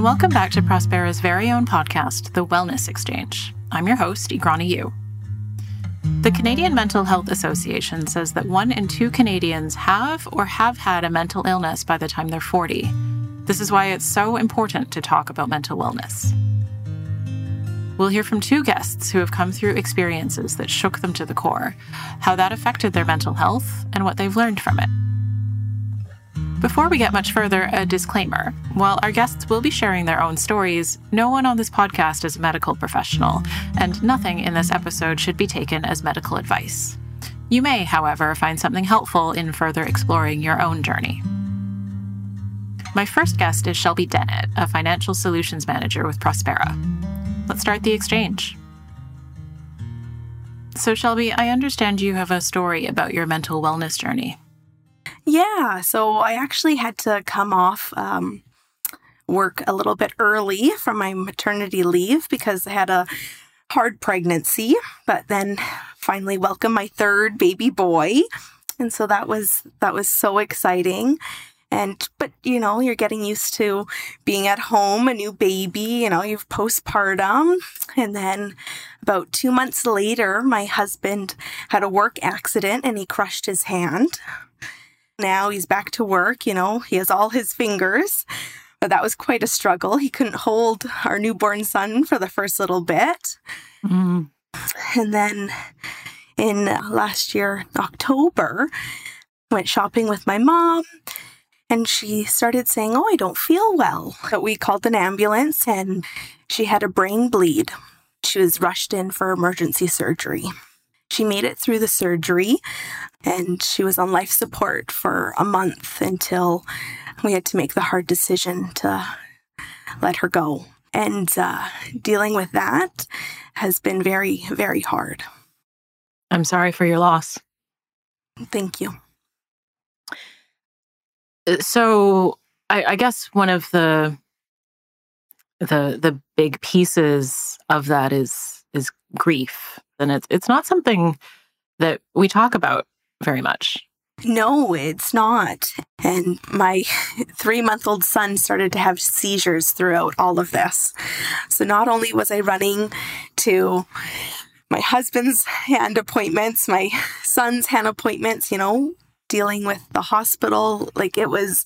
and welcome back to Prospera's very own podcast, The Wellness Exchange. I'm your host, Igrani Yu. The Canadian Mental Health Association says that one in two Canadians have or have had a mental illness by the time they're 40. This is why it's so important to talk about mental wellness. We'll hear from two guests who have come through experiences that shook them to the core, how that affected their mental health, and what they've learned from it. Before we get much further, a disclaimer. While our guests will be sharing their own stories, no one on this podcast is a medical professional, and nothing in this episode should be taken as medical advice. You may, however, find something helpful in further exploring your own journey. My first guest is Shelby Dennett, a financial solutions manager with Prospera. Let's start the exchange. So, Shelby, I understand you have a story about your mental wellness journey. Yeah, so I actually had to come off um, work a little bit early from my maternity leave because I had a hard pregnancy, but then finally welcomed my third baby boy. And so that was that was so exciting. And but you know you're getting used to being at home a new baby you know you've postpartum. And then about two months later my husband had a work accident and he crushed his hand now he's back to work you know he has all his fingers but that was quite a struggle he couldn't hold our newborn son for the first little bit mm. and then in last year october went shopping with my mom and she started saying, Oh, I don't feel well. But we called an ambulance and she had a brain bleed. She was rushed in for emergency surgery. She made it through the surgery and she was on life support for a month until we had to make the hard decision to let her go. And uh, dealing with that has been very, very hard. I'm sorry for your loss. Thank you. Uh, so I, I guess one of the the the big pieces of that is is grief, and it's it's not something that we talk about very much. No, it's not. And my three month old son started to have seizures throughout all of this. So not only was I running to my husband's hand appointments, my son's hand appointments, you know, dealing with the hospital. Like it was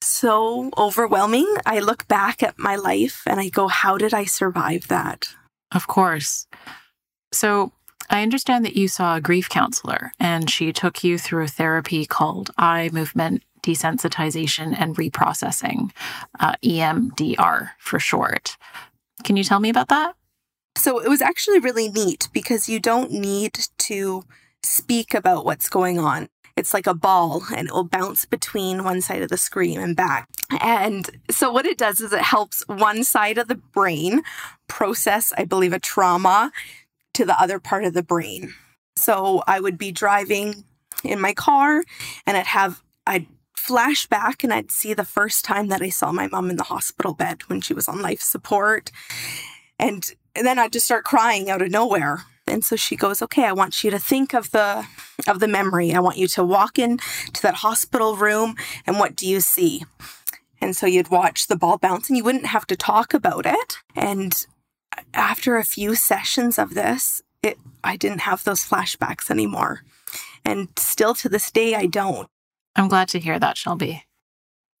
so overwhelming. I look back at my life and I go, how did I survive that? Of course. So I understand that you saw a grief counselor and she took you through a therapy called eye movement desensitization and reprocessing, uh, EMDR for short. Can you tell me about that? So it was actually really neat because you don't need to speak about what's going on. It's like a ball and it will bounce between one side of the screen and back. And so what it does is it helps one side of the brain process, I believe, a trauma to the other part of the brain. So I would be driving in my car and I'd have, I'd flash back and I'd see the first time that I saw my mom in the hospital bed when she was on life support. And, and then I'd just start crying out of nowhere and so she goes, "Okay, I want you to think of the of the memory. I want you to walk in to that hospital room and what do you see?" And so you'd watch the ball bounce and you wouldn't have to talk about it. And after a few sessions of this, it I didn't have those flashbacks anymore. And still to this day I don't. I'm glad to hear that, Shelby.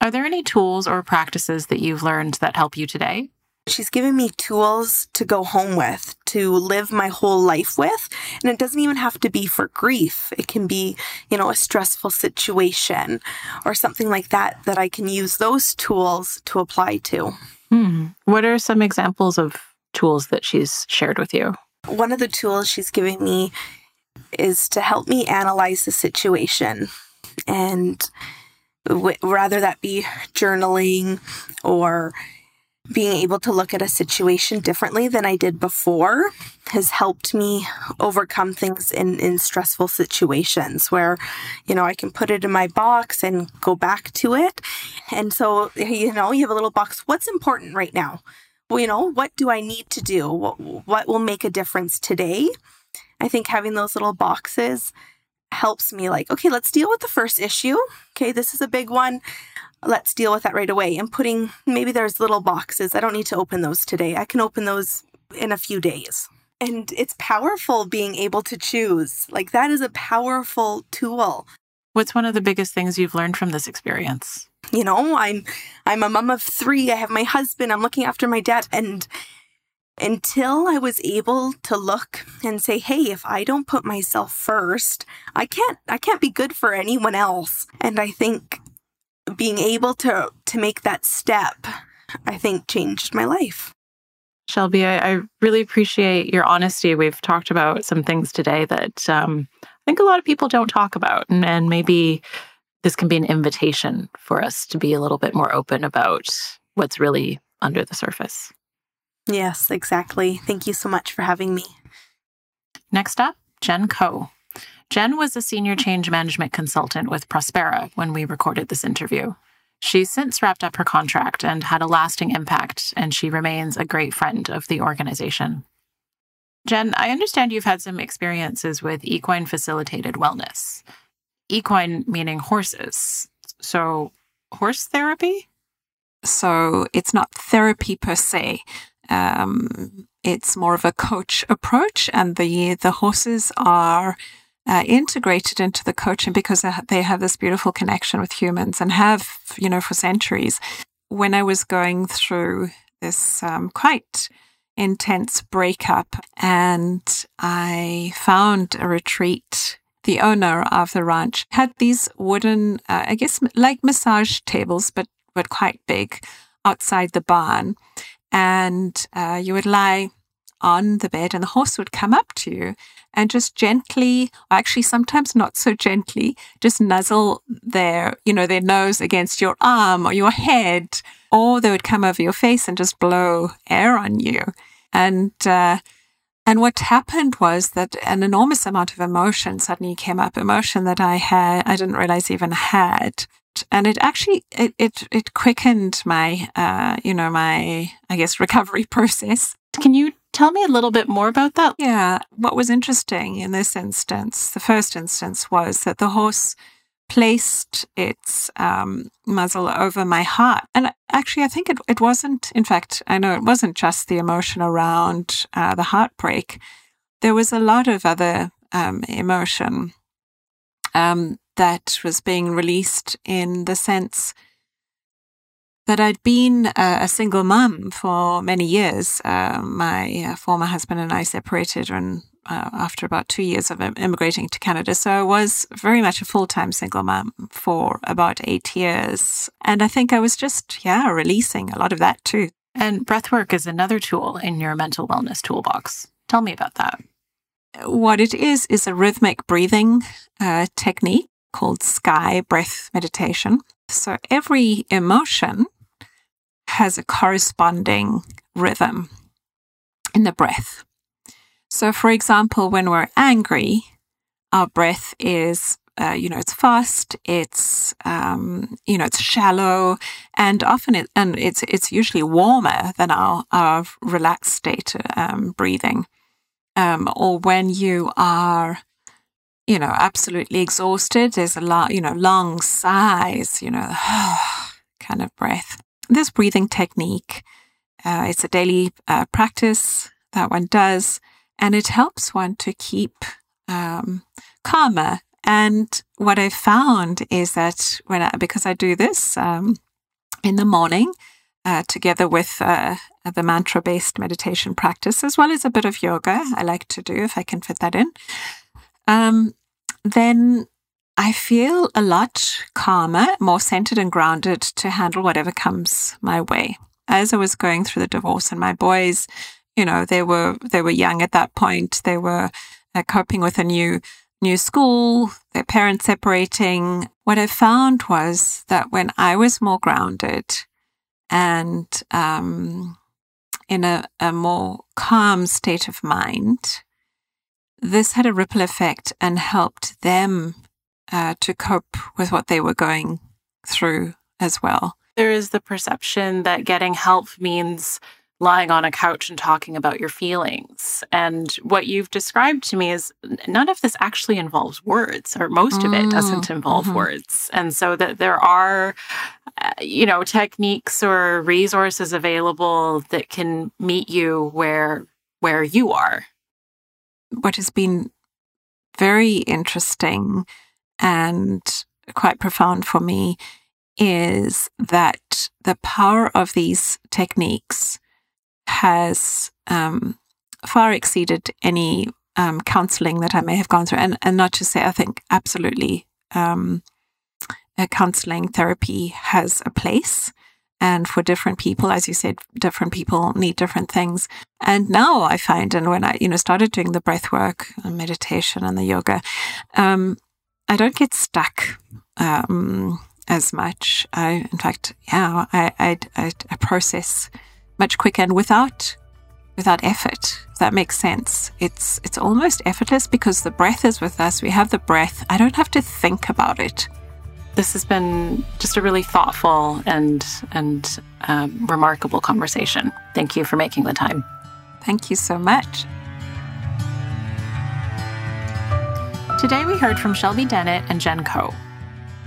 Are there any tools or practices that you've learned that help you today? She's given me tools to go home with, to live my whole life with. And it doesn't even have to be for grief. It can be, you know, a stressful situation or something like that, that I can use those tools to apply to. Hmm. What are some examples of tools that she's shared with you? One of the tools she's giving me is to help me analyze the situation and w- rather that be journaling or being able to look at a situation differently than I did before has helped me overcome things in, in stressful situations where, you know, I can put it in my box and go back to it. And so, you know, you have a little box. What's important right now? You know, what do I need to do? What, what will make a difference today? I think having those little boxes helps me like, okay, let's deal with the first issue. Okay, this is a big one let's deal with that right away. And putting maybe there's little boxes. I don't need to open those today. I can open those in a few days. And it's powerful being able to choose. Like that is a powerful tool. What's one of the biggest things you've learned from this experience? You know, I'm I'm a mom of 3. I have my husband. I'm looking after my dad and until I was able to look and say, "Hey, if I don't put myself first, I can't I can't be good for anyone else." And I think being able to to make that step, I think changed my life. Shelby, I, I really appreciate your honesty. We've talked about some things today that um, I think a lot of people don't talk about, and, and maybe this can be an invitation for us to be a little bit more open about what's really under the surface. Yes, exactly. Thank you so much for having me. Next up, Jenn Koh. Jenn was a senior change management consultant with Prospera when we recorded this interview. She's since wrapped up her contract and had a lasting impact, and she remains a great friend of the organization. Jenn, I understand you've had some experiences with equine facilitated wellness. Equine meaning horses. So, horse therapy? So, it's not therapy per se. Um, it's more of a coach approach, and the the horses are uh, integrated into the coaching because they have this beautiful connection with humans and have, you know, for centuries. When I was going through this um, quite intense breakup, and I found a retreat. The owner of the ranch had these wooden, uh, I guess, like massage tables, but but quite big, outside the barn. And uh, you would lie on the bed and the horse would come up to you and just gently or actually sometimes not so gently just nuzzle their you know their nose against your arm or your head or they would come over your face and just blow air on you. And uh, and what happened was that an enormous amount of emotion suddenly came up emotion that i had i didn't realize even had and it actually it it, it quickened my uh, you know my I guess recovery process. Can you tell me a little bit more about that? Yeah, what was interesting in this instance, the first instance was that the horse placed its um, muzzle over my heart. And actually, I think it, it wasn't, in fact, I know it wasn't just the emotion around uh, the heartbreak. There was a lot of other um, emotion um, that was being released in the sense that I'd been a, a single mum for many years. Uh, my uh, former husband and I separated when, uh, after about two years of immigrating to Canada. So I was very much a full time single mom for about eight years. And I think I was just, yeah, releasing a lot of that too. And breathwork is another tool in your mental wellness toolbox. Tell me about that. What it is, is a rhythmic breathing uh, technique called sky breath meditation. So every emotion has a corresponding rhythm in the breath. So, for example, when we're angry, our breath is, uh, you know, it's fast, it's, um, you know, it's shallow, and often it, and it's it's usually warmer than our our relaxed state um, breathing. Um, or when you are you know, absolutely exhausted. There's a lot, you know, long sighs, you know, kind of breath. This breathing technique, uh, it's a daily uh, practice that one does, and it helps one to keep um, calmer. And what I found is that when I, because I do this um, in the morning, uh, together with uh, the mantra based meditation practice, as well as a bit of yoga, I like to do if I can fit that in um, then I feel a lot calmer, more centered and grounded to handle whatever comes my way. As I was going through the divorce and my boys, you know, they were they were young at that point. They were uh, coping with a new new school, their parents separating. What I found was that when I was more grounded and um, in a, a more calm state of mind, this had a ripple effect and helped them uh, to cope with what they were going through as well. There is the perception that getting help means lying on a couch and talking about your feelings. And what you've described to me is none of this actually involves words, or most of it doesn't Mm, involve mhm. words. And so that there are, uh, you know, techniques or resources available that can meet you where where you are. what has been very interesting and quite profound for me is that the power of these techniques has um, far exceeded any um, counseling that I may have gone through. And, and not to say, I think absolutely um, counseling therapy has a place. And for different people, as you said, different people need different things. And now I find, and when I, you know, started doing the breath work and meditation and the yoga, um, I don't get stuck um, as much. I, in fact, yeah, I, I, I, I process much quicker and without without effort. If that makes sense. It's it's almost effortless because the breath is with us. We have the breath. I don't have to think about it. This has been just a really thoughtful and and um, remarkable conversation. Thank you for making the time. Thank you so much. Today we heard from Shelby Dennett and Jenn Koh.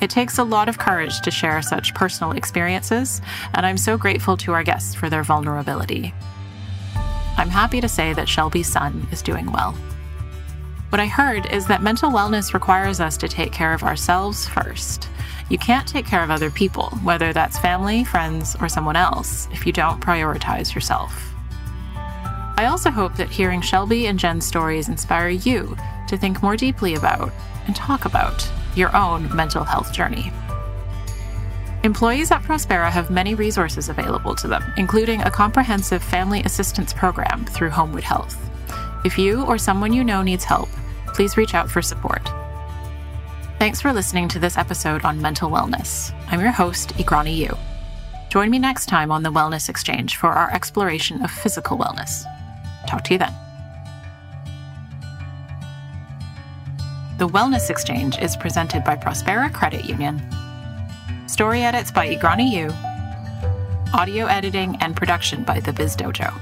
It takes a lot of courage to share such personal experiences, and I'm so grateful to our guests for their vulnerability. I'm happy to say that Shelby's son is doing well. What I heard is that mental wellness requires us to take care of ourselves first. You can't take care of other people, whether that's family, friends, or someone else, if you don't prioritize yourself. I also hope that hearing Shelby and Jenn's stories inspire you to think more deeply about and talk about your own mental health journey. Employees at Prospera have many resources available to them, including a comprehensive family assistance program through Homewood Health. If you or someone you know needs help, please reach out for support. Thanks for listening to this episode on mental wellness. I'm your host, Igrani Yu. Join me next time on the Wellness Exchange for our exploration of physical wellness. Talk to you then. The Wellness Exchange is presented by Prospera Credit Union. Story edits by Igrani Yu. Audio editing and production by The Biz Dojo.